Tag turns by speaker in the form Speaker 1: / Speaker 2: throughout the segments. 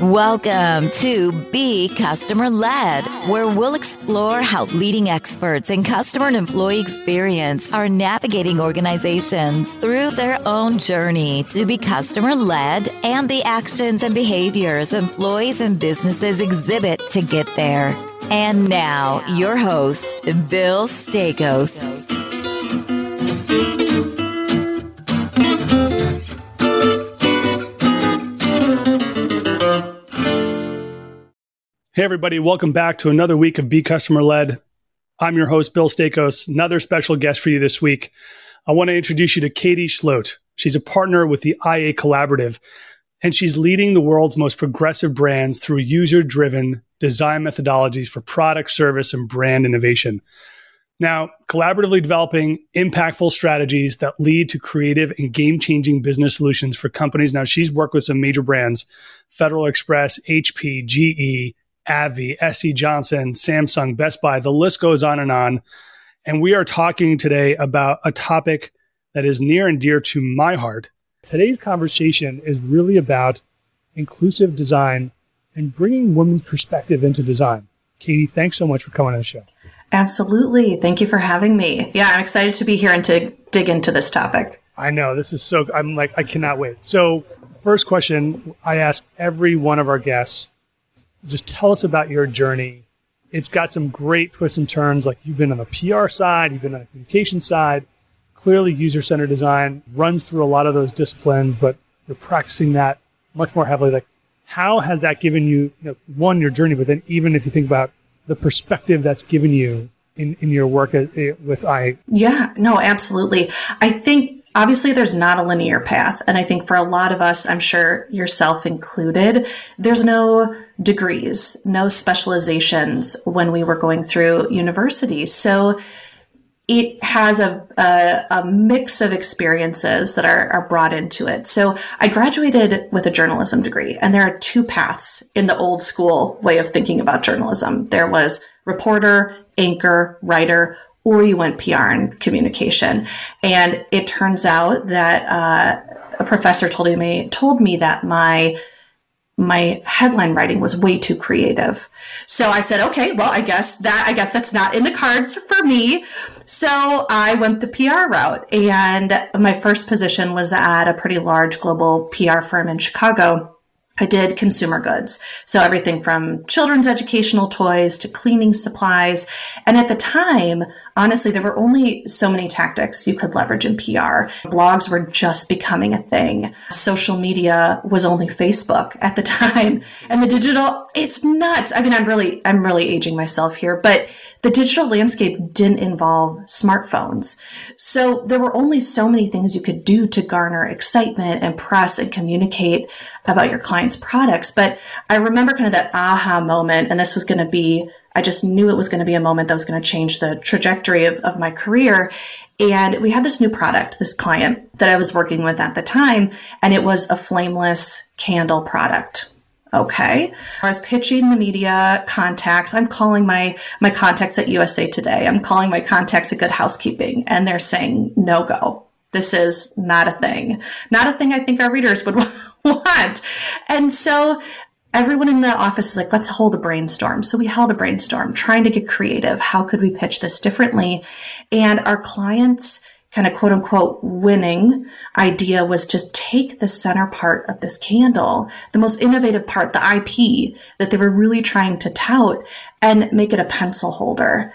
Speaker 1: Welcome to Be Customer Led, where we'll explore how leading experts in customer and employee experience are navigating organizations through their own journey to be customer led and the actions and behaviors employees and businesses exhibit to get there. And now, your host, Bill Staikos.
Speaker 2: Hey, everybody, welcome back to another week of Be Customer Led. I'm your host, Bill Staikos, Another special guest for you this week. I want to introduce you to Katie Schlote. She's a partner with the IA Collaborative, and she's leading the world's most progressive brands through user driven design methodologies for product, service, and brand innovation. Now, collaboratively developing impactful strategies that lead to creative and game changing business solutions for companies. Now, she's worked with some major brands Federal Express, HP, GE, AbbVie, SC Johnson, Samsung, Best Buy, the list goes on and on. And we are talking today about a topic that is near and dear to my heart. Today's conversation is really about inclusive design and bringing women's perspective into design. Katie, thanks so much for coming on the show.
Speaker 3: Absolutely. Thank you for having me. Yeah, I'm excited to be here and to dig into this topic.
Speaker 2: I know this is so, I'm like, I cannot wait. So, first question I ask every one of our guests just tell us about your journey. It's got some great twists and turns. Like you've been on the PR side, you've been on the communication side. Clearly, user centered design runs through a lot of those disciplines, but you're practicing that much more heavily. Like, how has that given you, you know, one, your journey, but then even if you think about the perspective that's given you in, in your work with I?
Speaker 3: Yeah, no, absolutely. I think obviously there's not a linear path. And I think for a lot of us, I'm sure yourself included, there's no degrees, no specializations when we were going through university. So it has a, a, a, mix of experiences that are, are brought into it. So I graduated with a journalism degree, and there are two paths in the old school way of thinking about journalism. There was reporter, anchor, writer, or you went PR and communication. And it turns out that uh, a professor told me told me that my my headline writing was way too creative. So I said, okay, well, I guess that I guess that's not in the cards for me. So I went the PR route, and my first position was at a pretty large global PR firm in Chicago I did consumer goods. So everything from children's educational toys to cleaning supplies. And at the time, honestly, there were only so many tactics you could leverage in PR. Blogs were just becoming a thing. Social media was only Facebook at the time. And the digital, it's nuts. I mean, I'm really, I'm really aging myself here, but the digital landscape didn't involve smartphones. So there were only so many things you could do to garner excitement and press and communicate about your client's products. But I remember kind of that aha moment, and this was going to be, I just knew it was going to be a moment that was going to change the trajectory of, of my career. And we had this new product, this client that I was working with at the time, and it was a flameless candle product. Okay. I was pitching the media contacts. I'm calling my, my contacts at USA Today. I'm calling my contacts at Good Housekeeping and they're saying no go. This is not a thing. Not a thing I think our readers would want. And so everyone in the office is like, let's hold a brainstorm. So we held a brainstorm trying to get creative. How could we pitch this differently? And our clients kind of quote unquote winning idea was to take the center part of this candle, the most innovative part, the IP that they were really trying to tout and make it a pencil holder.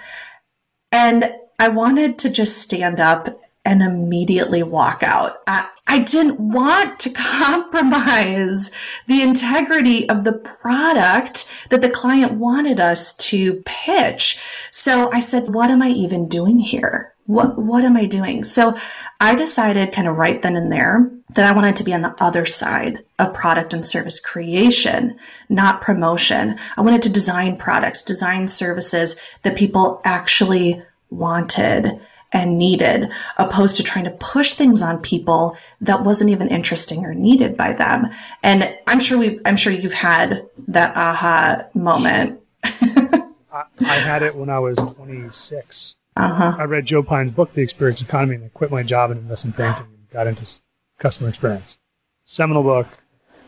Speaker 3: And I wanted to just stand up and immediately walk out. I, I didn't want to compromise the integrity of the product that the client wanted us to pitch. So I said, what am I even doing here? what what am I doing? So I decided kind of right then and there that I wanted to be on the other side of product and service creation, not promotion. I wanted to design products, design services that people actually wanted and needed, opposed to trying to push things on people that wasn't even interesting or needed by them. And I'm sure we I'm sure you've had that aha moment.
Speaker 2: I, I had it when I was 26 uh-huh. I read Joe Pine's book, The Experience Economy, and I quit my job in investment banking and got into customer experience. Seminal book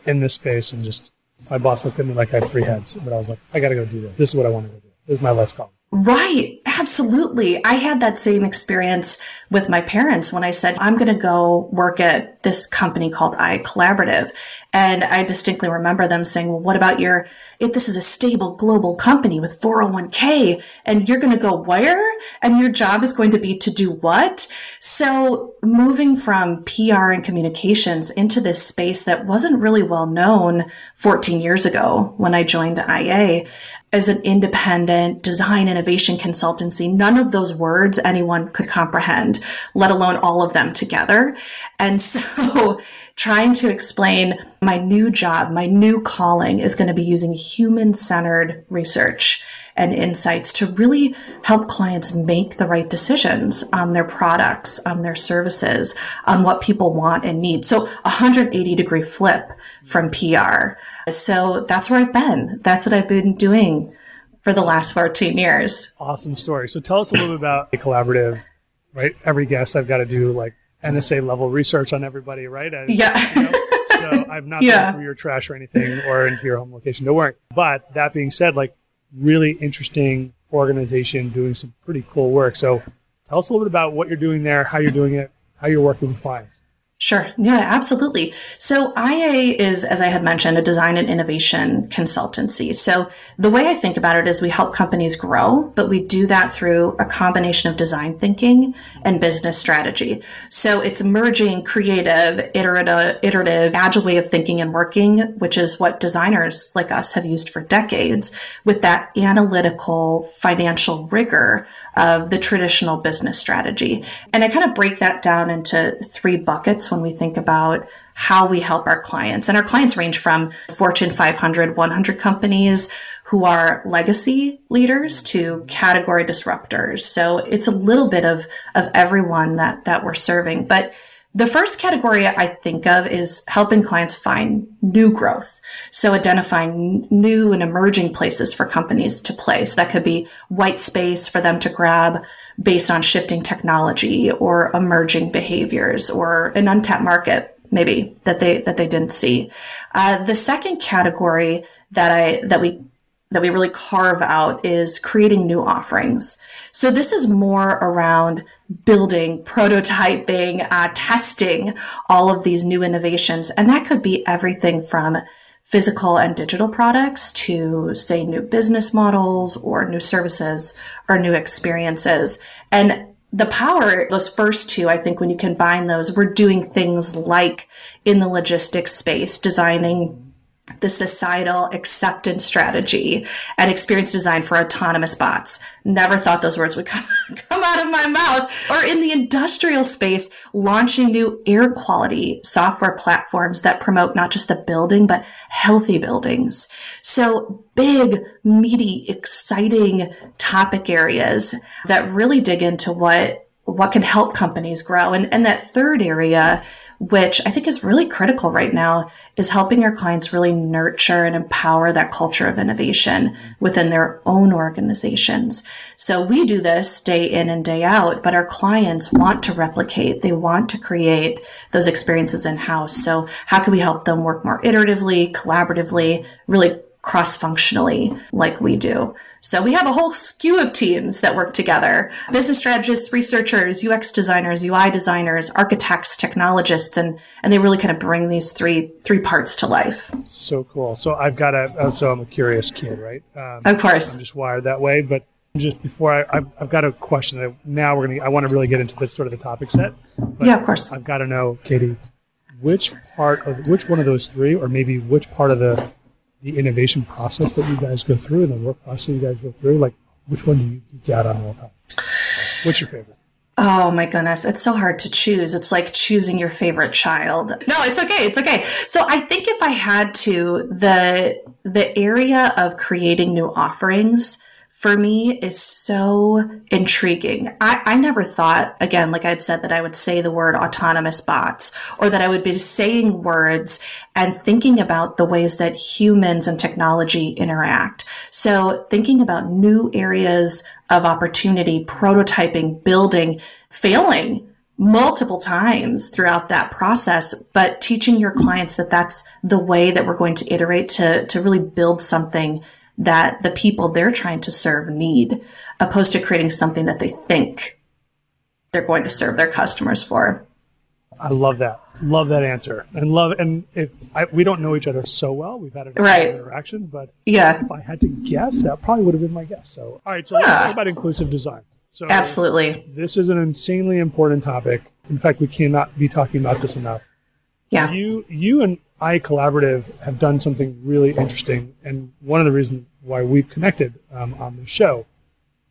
Speaker 2: in this space, and just my boss looked at me like I had three heads, but I was like, I got to go do this. This is what I want to go do. This is my life calling.
Speaker 3: Right. Absolutely. I had that same experience with my parents when I said, I'm going to go work at this company called IA Collaborative. And I distinctly remember them saying, well, what about your, if this is a stable global company with 401k and you're going to go where? And your job is going to be to do what? So moving from PR and communications into this space that wasn't really well known 14 years ago when I joined IA, as an independent design innovation consultancy, none of those words anyone could comprehend, let alone all of them together. And so trying to explain my new job, my new calling is going to be using human centered research and insights to really help clients make the right decisions on their products, on their services, on what people want and need. So 180 degree flip from PR. So that's where I've been. That's what I've been doing for the last 14 years.
Speaker 2: Awesome story. So tell us a little bit about a collaborative, right? Every guest I've got to do like NSA level research on everybody, right?
Speaker 3: I, yeah. You know,
Speaker 2: so I've not yeah. been through your trash or anything or into your home location. Don't worry. But that being said, like really interesting organization doing some pretty cool work. So tell us a little bit about what you're doing there, how you're doing it, how you're working with clients.
Speaker 3: Sure. Yeah, absolutely. So IA is, as I had mentioned, a design and innovation consultancy. So the way I think about it is we help companies grow, but we do that through a combination of design thinking and business strategy. So it's merging creative, iterative, iterative, agile way of thinking and working, which is what designers like us have used for decades with that analytical financial rigor of the traditional business strategy. And I kind of break that down into three buckets when we think about how we help our clients. And our clients range from Fortune 500, 100 companies who are legacy leaders to category disruptors. So it's a little bit of, of everyone that, that we're serving. But the first category I think of is helping clients find new growth. So identifying new and emerging places for companies to play. So that could be white space for them to grab based on shifting technology or emerging behaviors or an untapped market maybe that they that they didn't see. Uh, the second category that I that we that we really carve out is creating new offerings. So this is more around building, prototyping, uh, testing all of these new innovations. And that could be everything from physical and digital products to say new business models or new services or new experiences. And the power, those first two, I think when you combine those, we're doing things like in the logistics space, designing the societal acceptance strategy and experience design for autonomous bots. Never thought those words would come, come out of my mouth. Or in the industrial space, launching new air quality software platforms that promote not just the building, but healthy buildings. So big, meaty, exciting topic areas that really dig into what what can help companies grow. And, and that third area which I think is really critical right now, is helping our clients really nurture and empower that culture of innovation within their own organizations. So we do this day in and day out, but our clients want to replicate. They want to create those experiences in house. So how can we help them work more iteratively, collaboratively, really cross functionally like we do. So we have a whole skew of teams that work together business strategists, researchers, UX designers, UI designers, architects, technologists, and, and they really kind of bring these three three parts to life.
Speaker 2: So cool. So I've got a, uh, so I'm a curious kid, right? Um,
Speaker 3: of course.
Speaker 2: I'm just wired that way. But just before I, I've, I've got a question. Now we're going to, I want to really get into this sort of the topic set.
Speaker 3: yeah, of course.
Speaker 2: I've got to know, Katie, which part of, which one of those three, or maybe which part of the the innovation process that you guys go through and the work process you guys go through? Like, which one do you geek out on all the time? What's your favorite?
Speaker 3: Oh my goodness, it's so hard to choose. It's like choosing your favorite child. No, it's okay. It's okay. So I think if I had to, the the area of creating new offerings for me is so intriguing. I, I never thought, again, like I'd said, that I would say the word autonomous bots or that I would be saying words and thinking about the ways that humans and technology interact. So thinking about new areas of opportunity, prototyping, building, failing multiple times throughout that process, but teaching your clients that that's the way that we're going to iterate to, to really build something that the people they're trying to serve need, opposed to creating something that they think they're going to serve their customers for.
Speaker 2: I love that. Love that answer, and love. And if I, we don't know each other so well, we've had a
Speaker 3: right.
Speaker 2: interactions, but
Speaker 3: yeah,
Speaker 2: if I had to guess, that probably would have been my guess. So, all right. So yeah. let's talk about inclusive design. So,
Speaker 3: absolutely,
Speaker 2: this is an insanely important topic. In fact, we cannot be talking about this enough.
Speaker 3: Yeah.
Speaker 2: You, you, and IA Collaborative have done something really interesting, and one of the reasons why we've connected um, on the show.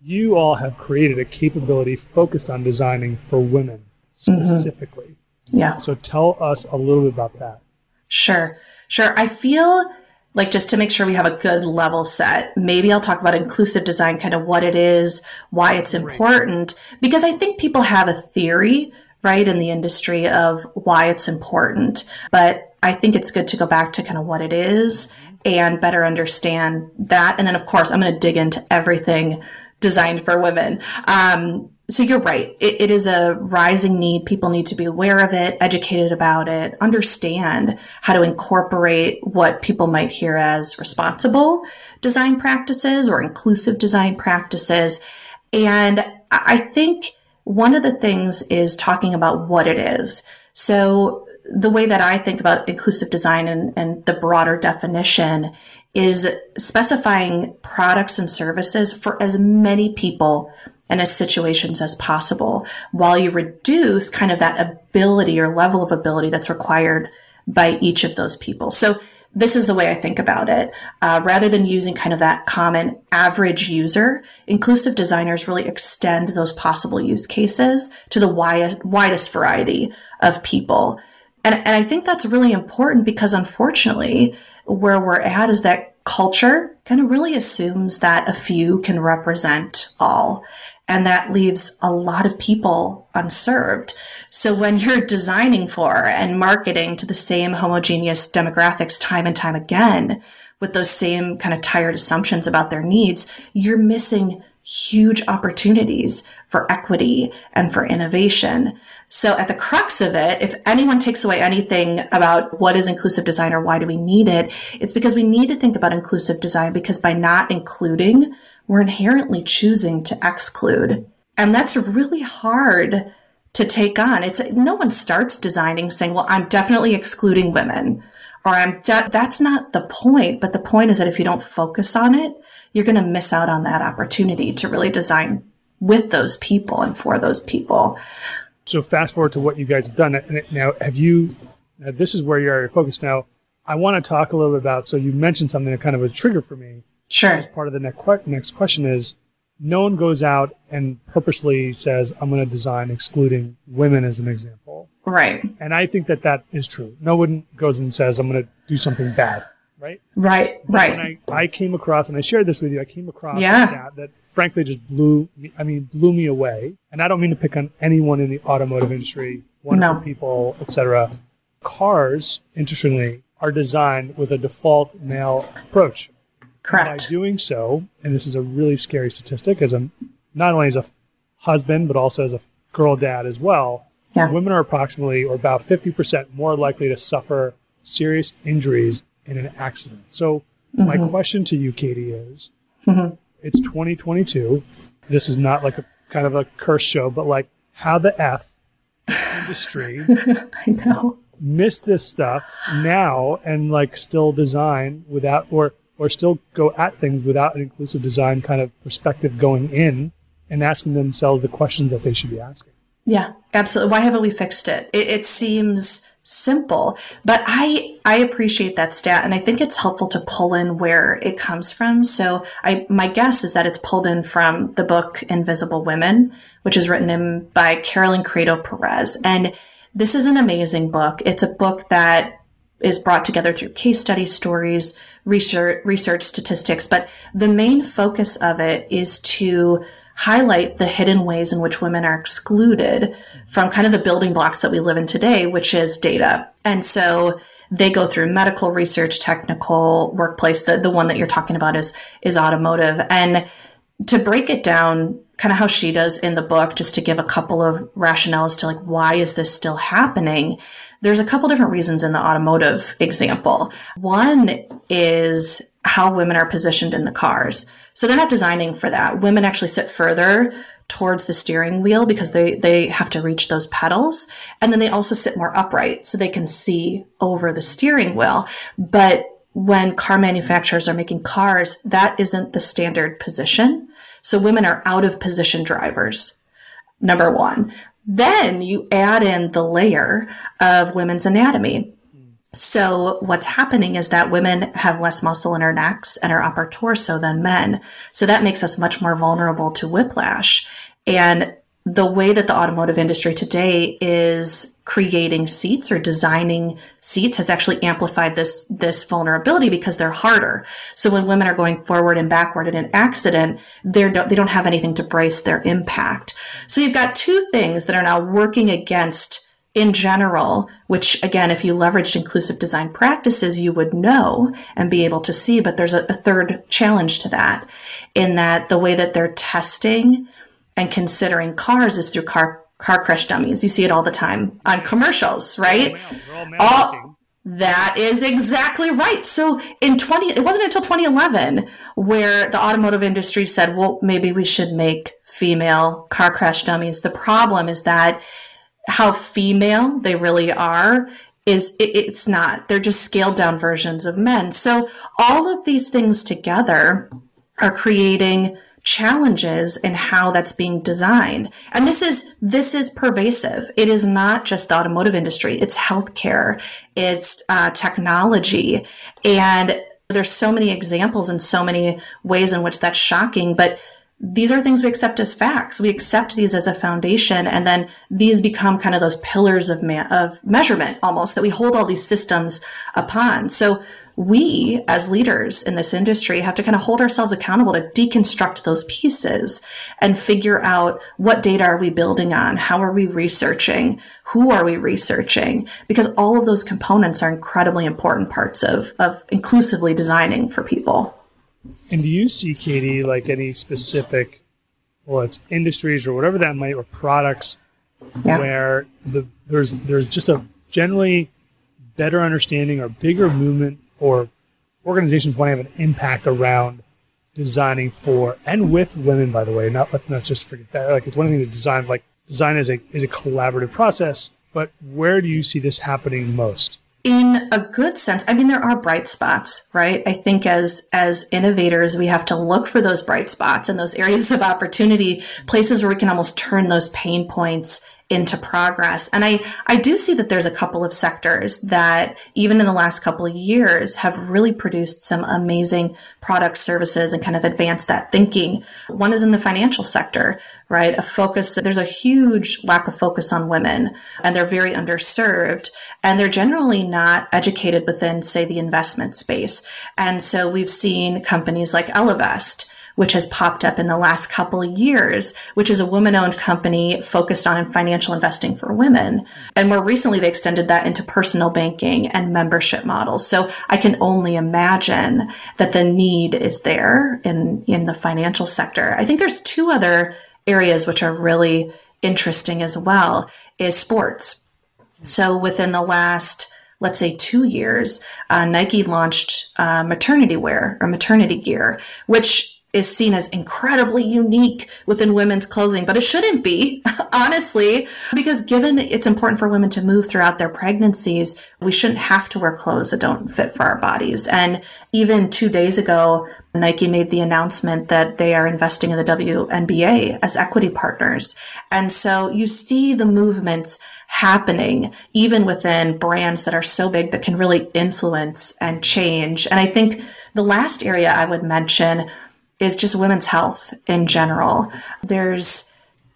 Speaker 2: You all have created a capability focused on designing for women mm-hmm. specifically. Mm-hmm
Speaker 3: yeah.
Speaker 2: So tell us a little bit about that.
Speaker 3: Sure. Sure. I feel like just to make sure we have a good level set, maybe I'll talk about inclusive design, kind of what it is, why it's important, because I think people have a theory, right, in the industry of why it's important. But I think it's good to go back to kind of what it is and better understand that. And then, of course, I'm going to dig into everything designed for women. Um, so you're right. It, it is a rising need. People need to be aware of it, educated about it, understand how to incorporate what people might hear as responsible design practices or inclusive design practices. And I think one of the things is talking about what it is. So the way that I think about inclusive design and, and the broader definition is specifying products and services for as many people and as situations as possible while you reduce kind of that ability or level of ability that's required by each of those people. So this is the way I think about it. Uh, rather than using kind of that common average user, inclusive designers really extend those possible use cases to the wide, widest variety of people. And, and I think that's really important because unfortunately, where we're at is that culture kind of really assumes that a few can represent all. And that leaves a lot of people unserved. So when you're designing for and marketing to the same homogeneous demographics time and time again, with those same kind of tired assumptions about their needs, you're missing huge opportunities for equity and for innovation. So at the crux of it, if anyone takes away anything about what is inclusive design or why do we need it, it's because we need to think about inclusive design because by not including, we're inherently choosing to exclude. And that's really hard to take on. It's no one starts designing saying, well, I'm definitely excluding women or I'm de- that's not the point. But the point is that if you don't focus on it, you're going to miss out on that opportunity to really design with those people and for those people.
Speaker 2: So fast forward to what you guys have done. Now, have you, now this is where you're focused now. I want to talk a little bit about, so you mentioned something that kind of a trigger for me.
Speaker 3: Sure.
Speaker 2: As part of the next, next question is, no one goes out and purposely says, I'm going to design excluding women as an example.
Speaker 3: Right.
Speaker 2: And I think that that is true. No one goes and says, I'm going to do something bad. Right.
Speaker 3: Right.
Speaker 2: But
Speaker 3: right.
Speaker 2: I, I, came across, and I shared this with you, I came across
Speaker 3: yeah.
Speaker 2: that that frankly just blew me, I mean, blew me away. And I don't mean to pick on anyone in the automotive industry, wonderful
Speaker 3: no.
Speaker 2: people, etc. Cars, interestingly, are designed with a default male approach.
Speaker 3: Correct.
Speaker 2: by doing so, and this is a really scary statistic, as a not only as a husband but also as a girl dad as well,
Speaker 3: yeah.
Speaker 2: women are approximately or about 50% more likely to suffer serious injuries in an accident. So, mm-hmm. my question to you, Katie, is mm-hmm. it's 2022. This is not like a kind of a curse show, but like how the F industry
Speaker 3: I know
Speaker 2: miss this stuff now and like still design without or or still go at things without an inclusive design kind of perspective going in and asking themselves the questions that they should be asking.
Speaker 3: Yeah, absolutely. Why haven't we fixed it? It, it seems simple, but I I appreciate that stat, and I think it's helpful to pull in where it comes from. So, I my guess is that it's pulled in from the book Invisible Women, which is written in by Caroline Criado Perez, and this is an amazing book. It's a book that is brought together through case study stories, research, research statistics, but the main focus of it is to highlight the hidden ways in which women are excluded from kind of the building blocks that we live in today, which is data. And so they go through medical research, technical, workplace. The, the one that you're talking about is, is automotive. And to break it down kind of how she does in the book just to give a couple of rationales to like why is this still happening there's a couple different reasons in the automotive example. One is how women are positioned in the cars. So they're not designing for that. Women actually sit further towards the steering wheel because they they have to reach those pedals. And then they also sit more upright so they can see over the steering wheel. But when car manufacturers are making cars that isn't the standard position so women are out of position drivers. Number one. Then you add in the layer of women's anatomy. So what's happening is that women have less muscle in our necks and our upper torso than men. So that makes us much more vulnerable to whiplash. And the way that the automotive industry today is creating seats or designing seats has actually amplified this this vulnerability because they're harder. So when women are going forward and backward in an accident, they they don't have anything to brace their impact. So you've got two things that are now working against in general, which again, if you leveraged inclusive design practices, you would know and be able to see. But there's a, a third challenge to that in that the way that they're testing and considering cars is through car car crash dummies. You see it all the time on commercials, right? Oh, all, all that is exactly right. So in 20 it wasn't until 2011 where the automotive industry said, "Well, maybe we should make female car crash dummies." The problem is that how female they really are is it, it's not. They're just scaled down versions of men. So all of these things together are creating challenges in how that's being designed. And this is, this is pervasive. It is not just the automotive industry. It's healthcare. It's uh, technology. And there's so many examples and so many ways in which that's shocking, but these are things we accept as facts. We accept these as a foundation, and then these become kind of those pillars of ma- of measurement, almost that we hold all these systems upon. So we as leaders in this industry have to kind of hold ourselves accountable to deconstruct those pieces and figure out what data are we building on? How are we researching? Who are we researching? Because all of those components are incredibly important parts of, of inclusively designing for people.
Speaker 2: And do you see, Katie, like any specific, well, it's industries or whatever that might, or products yeah. where the there's there's just a generally better understanding or bigger movement or organizations want to have an impact around designing for and with women by the way not let's not just forget that like it's one thing to design like design is a is a collaborative process but where do you see this happening most?
Speaker 3: In a good sense i mean there are bright spots right? I think as as innovators we have to look for those bright spots and those areas of opportunity places where we can almost turn those pain points into progress. And I, I do see that there's a couple of sectors that even in the last couple of years have really produced some amazing product services and kind of advanced that thinking. One is in the financial sector, right? A focus, there's a huge lack of focus on women and they're very underserved and they're generally not educated within, say, the investment space. And so we've seen companies like Ellevest which has popped up in the last couple of years, which is a woman owned company focused on financial investing for women. And more recently, they extended that into personal banking and membership models. So I can only imagine that the need is there in, in the financial sector. I think there's two other areas which are really interesting as well is sports. So within the last let's say two years, uh, Nike launched uh, maternity wear or maternity gear, which is seen as incredibly unique within women's clothing, but it shouldn't be, honestly, because given it's important for women to move throughout their pregnancies, we shouldn't have to wear clothes that don't fit for our bodies. And even two days ago, Nike made the announcement that they are investing in the WNBA as equity partners. And so you see the movements happening even within brands that are so big that can really influence and change. And I think the last area I would mention is just women's health in general. There's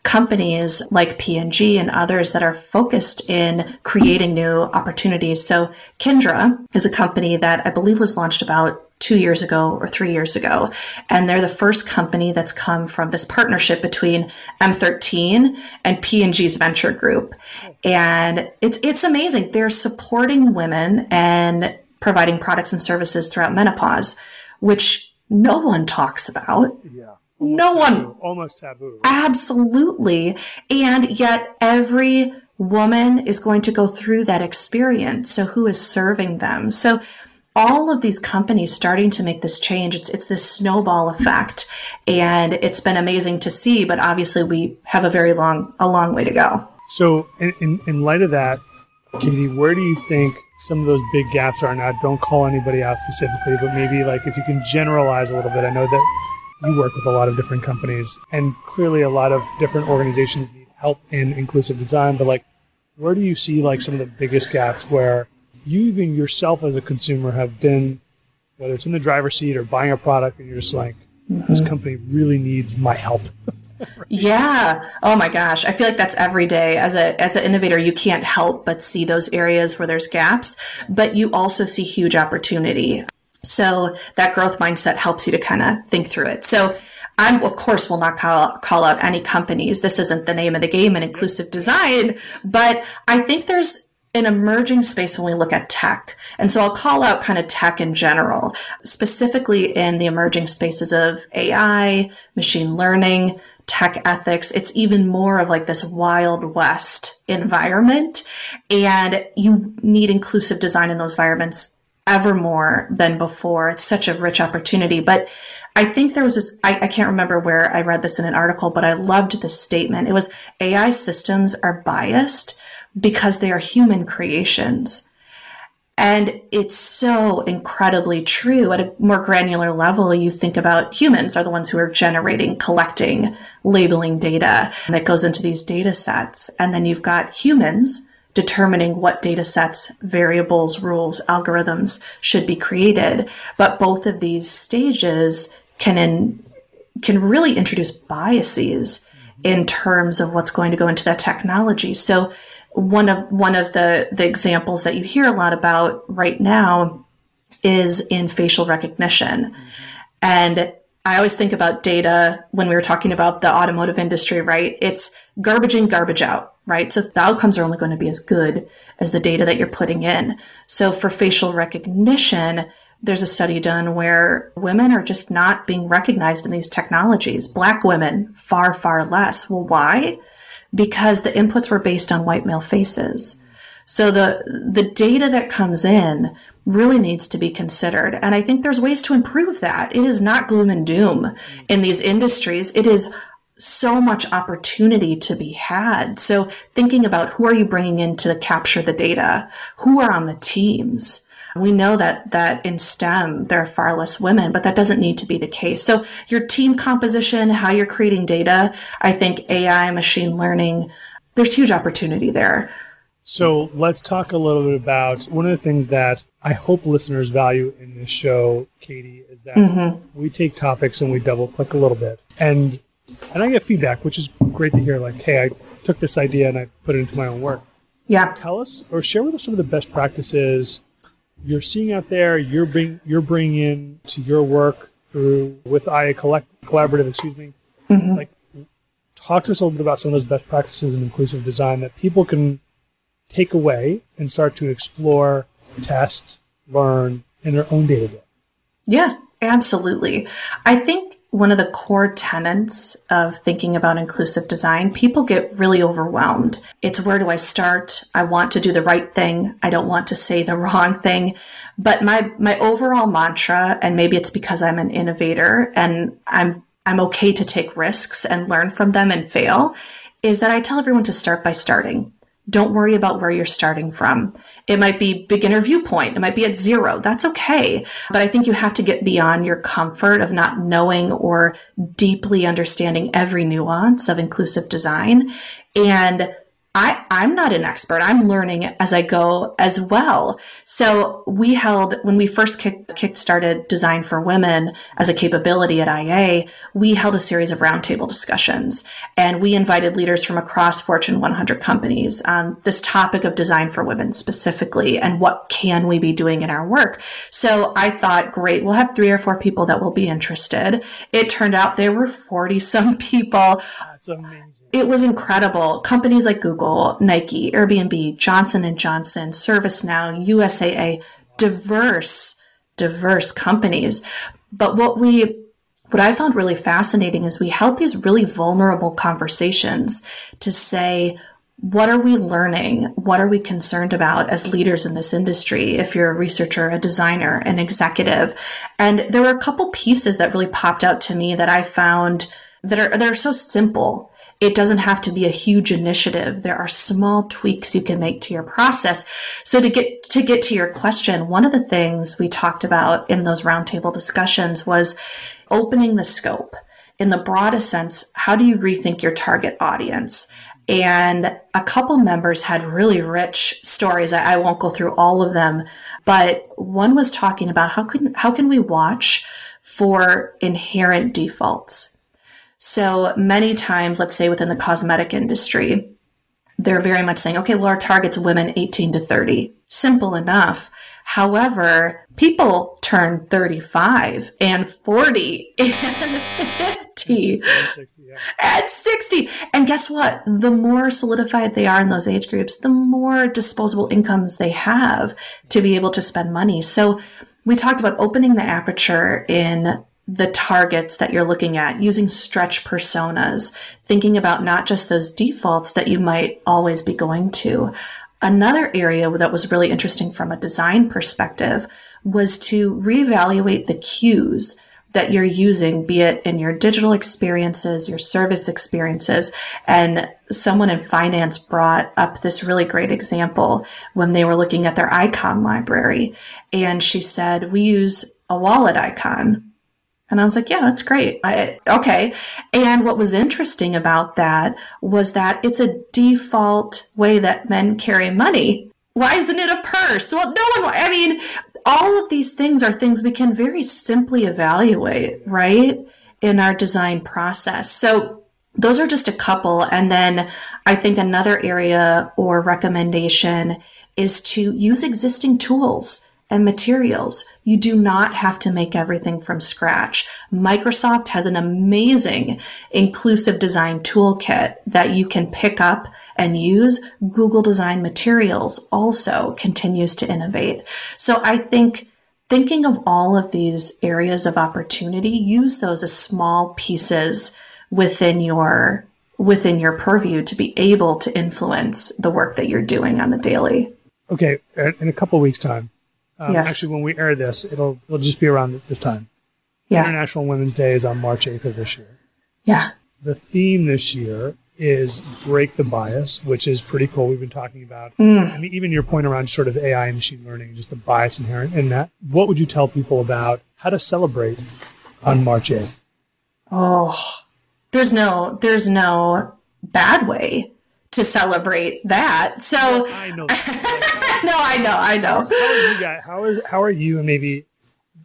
Speaker 3: companies like P&G and others that are focused in creating new opportunities. So Kindra is a company that I believe was launched about two years ago or three years ago. And they're the first company that's come from this partnership between M13 and P&G's venture group. And it's, it's amazing. They're supporting women and providing products and services throughout menopause, which no one talks about. Yeah. No taboo.
Speaker 2: one. Almost taboo.
Speaker 3: Absolutely. And yet every woman is going to go through that experience. So who is serving them? So all of these companies starting to make this change. It's it's this snowball effect, and it's been amazing to see. But obviously, we have a very long a long way to go.
Speaker 2: So, in, in, in light of that, Katie, where do you think some of those big gaps are now? Don't call anybody out specifically, but maybe like if you can generalize a little bit. I know that you work with a lot of different companies, and clearly a lot of different organizations need help in inclusive design. But like, where do you see like some of the biggest gaps where you even yourself as a consumer have been, whether it's in the driver's seat or buying a product, and you're just like, mm-hmm. this company really needs my help.
Speaker 3: Yeah. Oh my gosh. I feel like that's every day as a as an innovator you can't help but see those areas where there's gaps, but you also see huge opportunity. So that growth mindset helps you to kind of think through it. So I'm, of course, will not call, call out any companies. This isn't the name of the game in inclusive design, but I think there's an emerging space when we look at tech. And so I'll call out kind of tech in general, specifically in the emerging spaces of AI, machine learning, tech ethics. It's even more of like this wild west environment. And you need inclusive design in those environments ever more than before. It's such a rich opportunity. But I think there was this, I, I, can't remember where I read this in an article, but I loved this statement. It was AI systems are biased because they are human creations. And it's so incredibly true. At a more granular level, you think about humans are the ones who are generating, collecting, labeling data that goes into these data sets. And then you've got humans determining what data sets, variables, rules, algorithms should be created. But both of these stages can in, can really introduce biases in terms of what's going to go into that technology. So one of one of the the examples that you hear a lot about right now is in facial recognition. And I always think about data when we were talking about the automotive industry, right? It's garbage in, garbage out, right? So the outcomes are only going to be as good as the data that you're putting in. So for facial recognition, there's a study done where women are just not being recognized in these technologies. Black women, far, far less. Well, why? Because the inputs were based on white male faces. So the the data that comes in really needs to be considered. And I think there's ways to improve that. It is not gloom and doom in these industries. It is so much opportunity to be had. So thinking about who are you bringing in to capture the data? Who are on the teams? We know that that in STEM there are far less women, but that doesn't need to be the case. So your team composition, how you're creating data, I think AI, machine learning, there's huge opportunity there.
Speaker 2: So let's talk a little bit about one of the things that I hope listeners value in this show, Katie, is that mm-hmm. we take topics and we double click a little bit. And and I get feedback, which is great to hear. Like, hey, I took this idea and I put it into my own work.
Speaker 3: Yeah.
Speaker 2: Tell us or share with us some of the best practices you're seeing out there, you're bring you're bringing in to your work through with IA collect, collaborative, excuse me. Mm-hmm. Like, talk to us a little bit about some of those best practices in inclusive design that people can take away and start to explore, test, learn in their own day to day.
Speaker 3: Yeah, absolutely. I think one of the core tenets of thinking about inclusive design, people get really overwhelmed. It's where do I start? I want to do the right thing. I don't want to say the wrong thing. But my, my overall mantra, and maybe it's because I'm an innovator and I'm, I'm okay to take risks and learn from them and fail, is that I tell everyone to start by starting. Don't worry about where you're starting from. It might be beginner viewpoint. It might be at zero. That's okay. But I think you have to get beyond your comfort of not knowing or deeply understanding every nuance of inclusive design and I, I'm not an expert. I'm learning as I go as well. So we held, when we first kick, kick started Design for Women as a capability at IA, we held a series of roundtable discussions and we invited leaders from across Fortune 100 companies on this topic of design for women specifically and what can we be doing in our work. So I thought, great, we'll have three or four people that will be interested. It turned out there were 40 some people.
Speaker 2: That's amazing.
Speaker 3: It was incredible. Companies like Google, Nike, Airbnb, Johnson and Johnson, ServiceNow, USAA, diverse, diverse companies. But what we what I found really fascinating is we held these really vulnerable conversations to say, what are we learning? What are we concerned about as leaders in this industry? If you're a researcher, a designer, an executive. And there were a couple pieces that really popped out to me that I found that are, that are so simple. It doesn't have to be a huge initiative. There are small tweaks you can make to your process. So to get, to get to your question, one of the things we talked about in those roundtable discussions was opening the scope in the broadest sense. How do you rethink your target audience? And a couple members had really rich stories. I, I, won't go through all of them, but one was talking about how can how can we watch for inherent defaults. So many times, let's say within the cosmetic industry, they're very much saying, okay, well, our target's women 18 to 30. Simple enough. However, people turn 35 and 40 and 50 and 60, yeah. at 60. And guess what? The more solidified they are in those age groups, the more disposable incomes they have to be able to spend money. So we talked about opening the aperture in the targets that you're looking at, using stretch personas, thinking about not just those defaults that you might always be going to. Another area that was really interesting from a design perspective was to reevaluate the cues that you're using, be it in your digital experiences, your service experiences. And someone in finance brought up this really great example when they were looking at their icon library. And she said, we use a wallet icon and I was like, yeah, that's great. I, okay. And what was interesting about that was that it's a default way that men carry money. Why isn't it a purse? Well, no one, I mean, all of these things are things we can very simply evaluate, right? In our design process. So those are just a couple. And then I think another area or recommendation is to use existing tools and materials. You do not have to make everything from scratch. Microsoft has an amazing inclusive design toolkit that you can pick up and use. Google Design Materials also continues to innovate. So I think thinking of all of these areas of opportunity, use those as small pieces within your within your purview to be able to influence the work that you're doing on the daily.
Speaker 2: Okay, in a couple weeks time, um, yes. Actually, when we air this, it'll it'll just be around this time. Yeah. International Women's Day is on March 8th of this year.
Speaker 3: Yeah.
Speaker 2: The theme this year is break the bias, which is pretty cool. We've been talking about. Mm. I mean, even your point around sort of AI and machine learning, just the bias inherent in that. What would you tell people about how to celebrate on March 8th?
Speaker 3: Oh, there's no there's no bad way to celebrate that. So I know. no, I know, I know.
Speaker 2: How are you guys? How is how are you? Maybe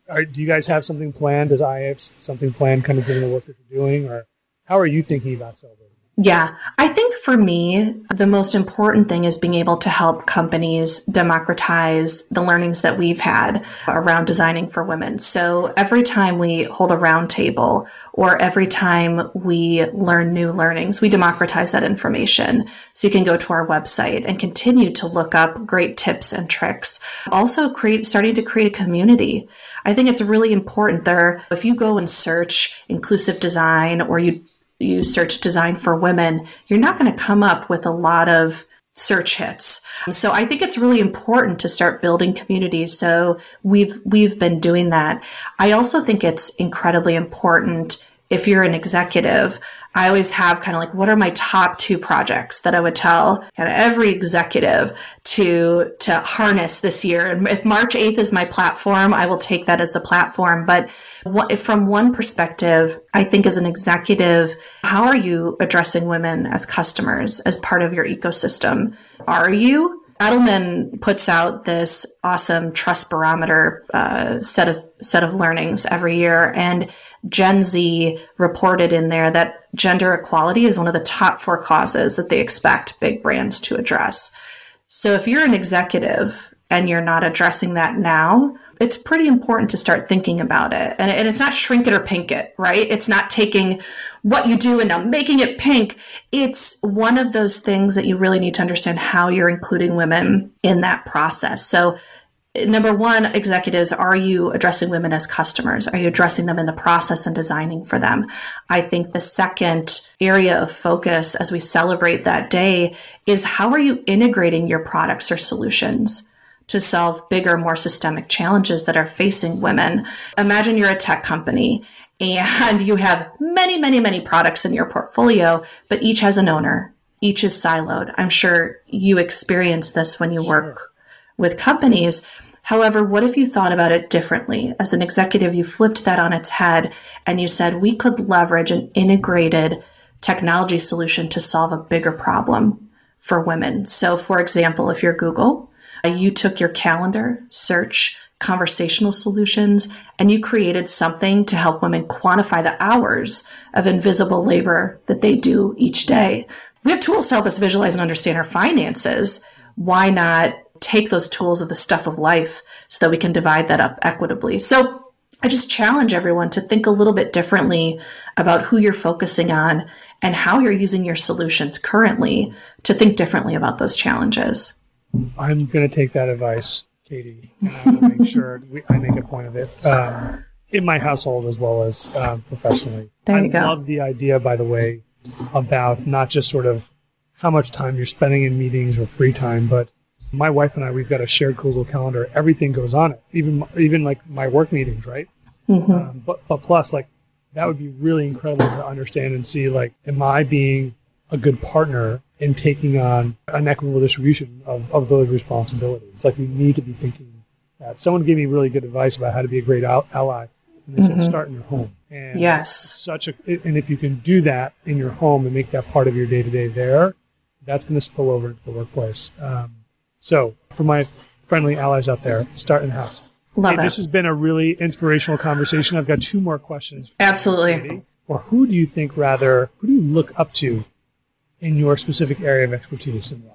Speaker 2: are, do you guys have something planned? Does I have something planned, kind of given the work that you're doing, or how are you thinking about celebrating?
Speaker 3: Yeah, I think for me, the most important thing is being able to help companies democratize the learnings that we've had around designing for women. So every time we hold a roundtable or every time we learn new learnings, we democratize that information. So you can go to our website and continue to look up great tips and tricks. Also create, starting to create a community. I think it's really important there. If you go and search inclusive design or you you search design for women, you're not going to come up with a lot of search hits. So I think it's really important to start building communities. So we've we've been doing that. I also think it's incredibly important if you're an executive I always have kind of like, what are my top two projects that I would tell kind of every executive to, to harness this year? And if March 8th is my platform, I will take that as the platform. But what, from one perspective, I think as an executive, how are you addressing women as customers as part of your ecosystem? Are you? Edelman puts out this awesome trust barometer uh, set of set of learnings every year, and Gen Z reported in there that gender equality is one of the top four causes that they expect big brands to address. So if you're an executive and you're not addressing that now, it's pretty important to start thinking about it. And, and, it's not shrink it or pink it, right? It's not taking what you do and now making it pink. It's one of those things that you really need to understand how you're including women in that process. So number one, executives, are you addressing women as customers? Are you addressing them in the process and designing for them? I think the second area of focus as we celebrate that day is how are you integrating your products or solutions? To solve bigger, more systemic challenges that are facing women. Imagine you're a tech company and you have many, many, many products in your portfolio, but each has an owner. Each is siloed. I'm sure you experience this when you work with companies. However, what if you thought about it differently? As an executive, you flipped that on its head and you said, we could leverage an integrated technology solution to solve a bigger problem for women. So, for example, if you're Google, Uh, you took your calendar, search, conversational solutions, and you created something to help women quantify the hours of invisible labor that they do each day. We have tools to help us visualize and understand our finances. Why not take those tools of the stuff of life so that we can divide that up equitably. So I just challenge everyone to think a little bit differently about who you're focusing on and how you're using your solutions currently to think differently about those challenges.
Speaker 2: I'm going to take that advice, Katie, and I will make sure we, I make a point of it um, in my household as well as um, professionally.
Speaker 3: There you
Speaker 2: I
Speaker 3: go.
Speaker 2: love the idea, by the way, about not just sort of how much time you're spending in meetings or free time, but my wife and I, we've got a shared Google Calendar. Everything goes on it, even even like my work meetings, right? Mm-hmm. Um, but but plus, like that would be really incredible to understand and see. Like, am I being a good partner in taking on an equitable distribution of, of those responsibilities? Like, we need to be thinking that. Someone gave me really good advice about how to be a great ally, and they mm-hmm. said start in your home.
Speaker 3: And yes,
Speaker 2: such a and if you can do that in your home and make that part of your day to day there, that's going to spill over into the workplace. Um, so, for my friendly allies out there, start in the house.
Speaker 3: Love
Speaker 2: hey,
Speaker 3: it.
Speaker 2: This has been a really inspirational conversation. I've got two more questions.
Speaker 3: Absolutely.
Speaker 2: Or who do you think, rather, who do you look up to in your specific area of expertise and why?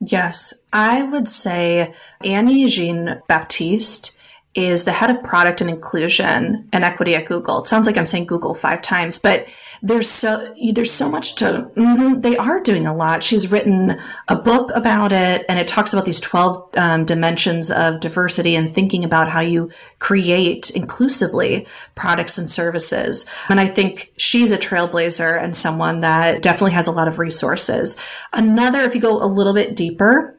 Speaker 3: Yes, I would say Annie Jean Baptiste is the head of product and inclusion and equity at Google. It sounds like I'm saying Google five times, but there's so there's so much to mm-hmm, they are doing a lot. She's written a book about it and it talks about these 12 um, dimensions of diversity and thinking about how you create inclusively products and services. And i think she's a trailblazer and someone that definitely has a lot of resources. Another if you go a little bit deeper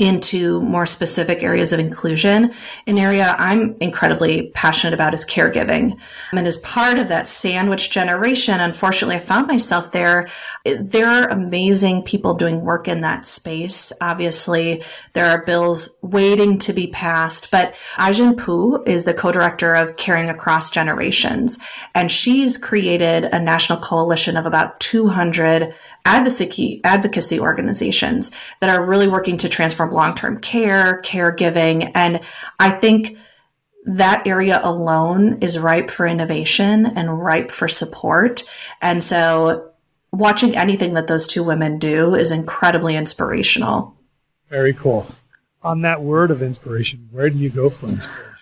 Speaker 3: into more specific areas of inclusion. An area I'm incredibly passionate about is caregiving. And as part of that sandwich generation, unfortunately, I found myself there. There are amazing people doing work in that space. Obviously, there are bills waiting to be passed, but Ai-jen Poo is the co-director of Caring Across Generations, and she's created a national coalition of about 200 advocacy, advocacy organizations that are really working to transform long-term care, caregiving. And I think that area alone is ripe for innovation and ripe for support. And so watching anything that those two women do is incredibly inspirational.
Speaker 2: Very cool. On that word of inspiration, where do you go for inspiration?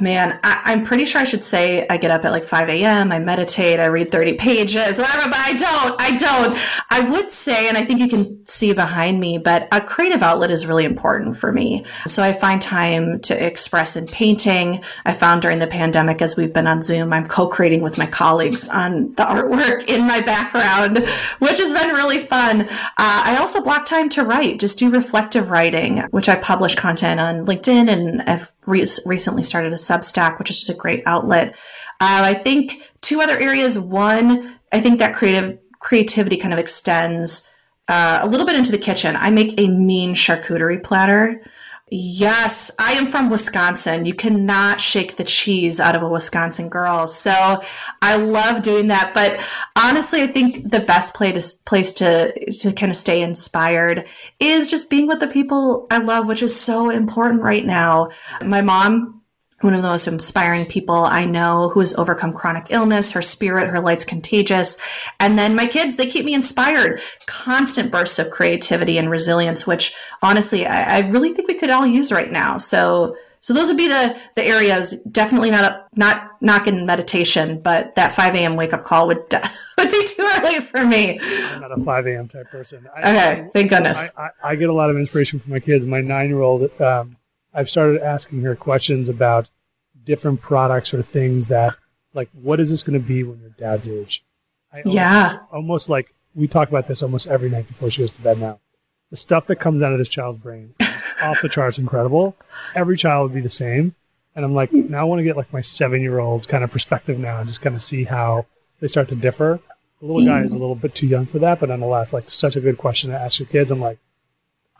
Speaker 3: Man, I, am pretty sure I should say I get up at like 5 a.m. I meditate, I read 30 pages, whatever, but I don't. I don't. I would say, and I think you can see behind me, but a creative outlet is really important for me. So I find time to express in painting. I found during the pandemic, as we've been on Zoom, I'm co-creating with my colleagues on the artwork in my background, which has been really fun. Uh, I also block time to write, just do reflective writing, which I publish content on LinkedIn and I've re- recently started a Substack, which is just a great outlet. Uh, I think two other areas. One, I think that creative creativity kind of extends uh, a little bit into the kitchen. I make a mean charcuterie platter. Yes, I am from Wisconsin. You cannot shake the cheese out of a Wisconsin girl. So I love doing that. But honestly, I think the best place place to, to kind of stay inspired is just being with the people I love, which is so important right now. My mom one of the most inspiring people I know who has overcome chronic illness. Her spirit, her light's contagious. And then my kids, they keep me inspired. Constant bursts of creativity and resilience, which honestly, I, I really think we could all use right now. So, so those would be the, the areas. Definitely not, not knocking meditation, but that 5 a.m. wake up call would, would be too early for me.
Speaker 2: I'm not a 5 a.m. type person.
Speaker 3: I, okay. Thank goodness.
Speaker 2: I, I, I, get a lot of inspiration from my kids. My nine year old, um, I've started asking her questions about different products or things that, like, what is this going to be when you're dad's age?
Speaker 3: I almost, yeah.
Speaker 2: Almost like we talk about this almost every night before she goes to bed now. The stuff that comes out of this child's brain is off the charts incredible. Every child would be the same. And I'm like, now I want to get like my seven year old's kind of perspective now and just kind of see how they start to differ. The little guy is a little bit too young for that, but nonetheless, like such a good question to ask your kids. I'm like,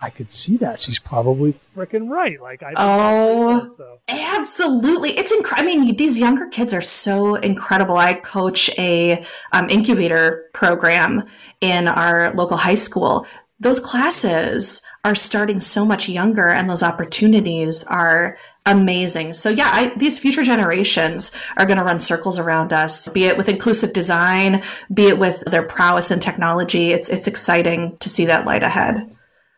Speaker 2: I could see that. She's probably freaking right. Like I
Speaker 3: Oh, so. absolutely. It's incredible. I mean, these younger kids are so incredible. I coach a um, incubator program in our local high school. Those classes are starting so much younger and those opportunities are amazing. So yeah, I, these future generations are going to run circles around us, be it with inclusive design, be it with their prowess in technology. It's, it's exciting to see that light ahead.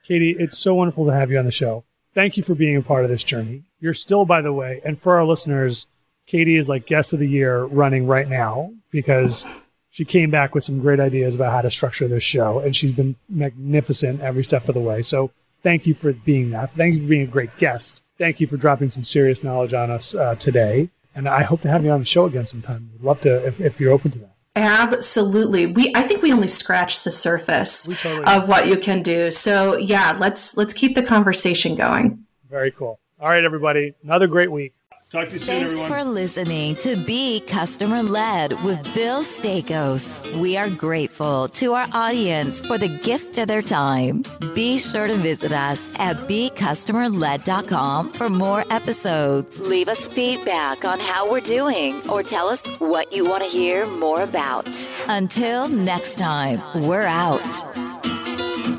Speaker 2: Katie, it's so wonderful to have you on the show. Thank you for being a part of this journey. You're still, by the way, and for our listeners, Katie is like guest of the year running right now because she came back with some great ideas about how to structure this show and she's been magnificent every step of the way. So thank you for being that. Thank you for being a great guest thank you for dropping some serious knowledge on us uh, today. And I hope to have you on the show again sometime. We'd love to, if, if you're open to that.
Speaker 3: Absolutely. We I think we only scratched the surface totally of what you can do. So yeah, let's let's keep the conversation going.
Speaker 2: Very cool. All right, everybody. Another great week. Talk to you soon,
Speaker 1: Thanks
Speaker 2: everyone.
Speaker 1: for listening to Be Customer Led with Bill Staikos. We are grateful to our audience for the gift of their time. Be sure to visit us at BeCustomerLed.com for more episodes. Leave us feedback on how we're doing or tell us what you want to hear more about. Until next time, we're out.